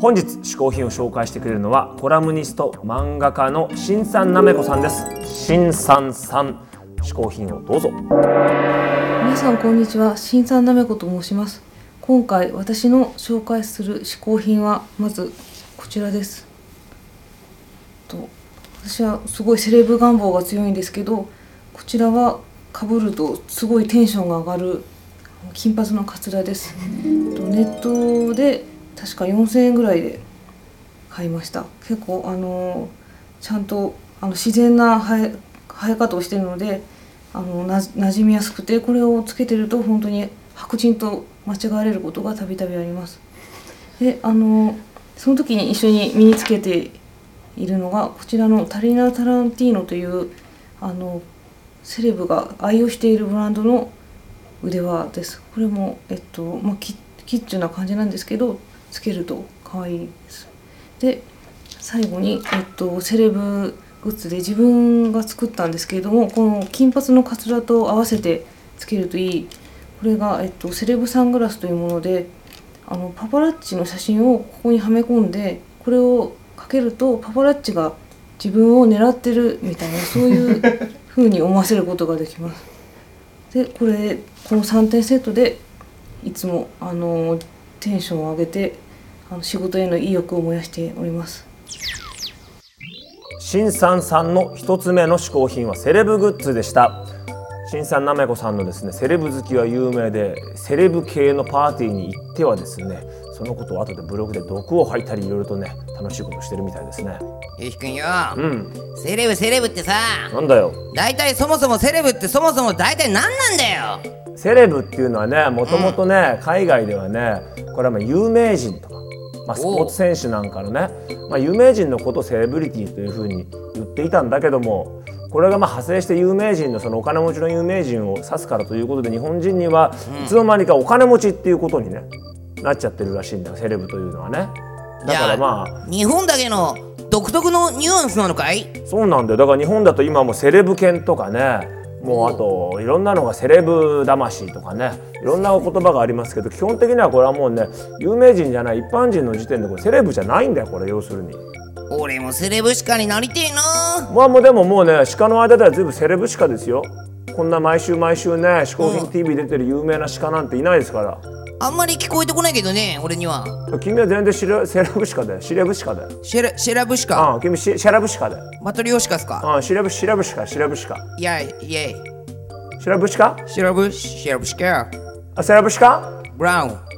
本日嗜好品を紹介してくれるのはコラムニスト漫画家の新さんなめこさんです。新さんさん嗜好品をどうぞ。皆さんこんにちは。新さんなめこと申します。今回私の紹介する嗜好品はまずこちらです。と私はすごいセレブ願望が強いんですけどこちらはかぶるとすごいテンションが上がる金髪のカツラです。ネットで確か4000円ぐらいで買いました。結構あのちゃんとあの自然な生え方をしてるのであのな馴染みやすくてこれをつけてると本当に白人と間違われることがたびたびあります。であのその時に一緒に身につけているのがこちらのタリナ・タランティーノというあのセレブが愛用しているブランドの腕輪です。これも、えっとまあ、キキッチュな感じなんですけどつけると可愛いですで最後に、えっと、セレブグッズで自分が作ったんですけれどもこの金髪のカツラと合わせてつけるといいこれが、えっと、セレブサングラスというものであのパパラッチの写真をここにはめ込んでこれをかけるとパパラッチが自分を狙ってるみたいなそういう風に思わせることができます。でこれこの3点セットでいつもあのテンションを上げてあの仕事への意欲を燃やしております。新さんさんの一つ目の嗜好品はセレブグッズでした。新さんなめこさんのですねセレブ好きは有名でセレブ系のパーティーに行ってはですねそのことを後でブログで毒を吐いたりいろいろとね楽しいことしてるみたいですね。ゆうひくんよ、うん。セレブセレブってさなんだよ。大体そもそもセレブってそもそも大体何なんだよ。セレブっていうのはねもともとね、海外ではねこれはまあ有名人とか、まあ、スポーツ選手なんかのね、まあ、有名人のことをセレブリティというふうに言っていたんだけどもこれがまあ派生して有名人のそのお金持ちの有名人を指すからということで日本人にはいつの間にかお金持ちっていうことにねなっちゃってるらしいんだよセレブというのはね。だからまあ日本だけの独特のニュアンスなのかい？そうなんだよ。だから日本だと今もうセレブ犬とかねもうあといろんなのがセレブ魂とかねいろんな言葉がありますけど基本的にはこれはもうね有名人じゃない一般人の時点でこれセレブじゃないんだよこれ要するに。俺もセレブしかになりてえな。まあもうでももうね鹿の間では随分セレブ鹿ですよ。こんな毎週毎週ね「嗜好品 TV」出てる有名な鹿なんていないですからあんまり聞こえてこないけどね俺には。君は全然シレセレブ鹿だよ。シレブ鹿だよ。シェラシェラブしかああ君シシェラブ鹿だよ。マトリオシカっすか？ああシレブシレブ鹿シレブ鹿いやいやシレブ鹿シェラブシェラブシカ。あセレブ鹿ブラウン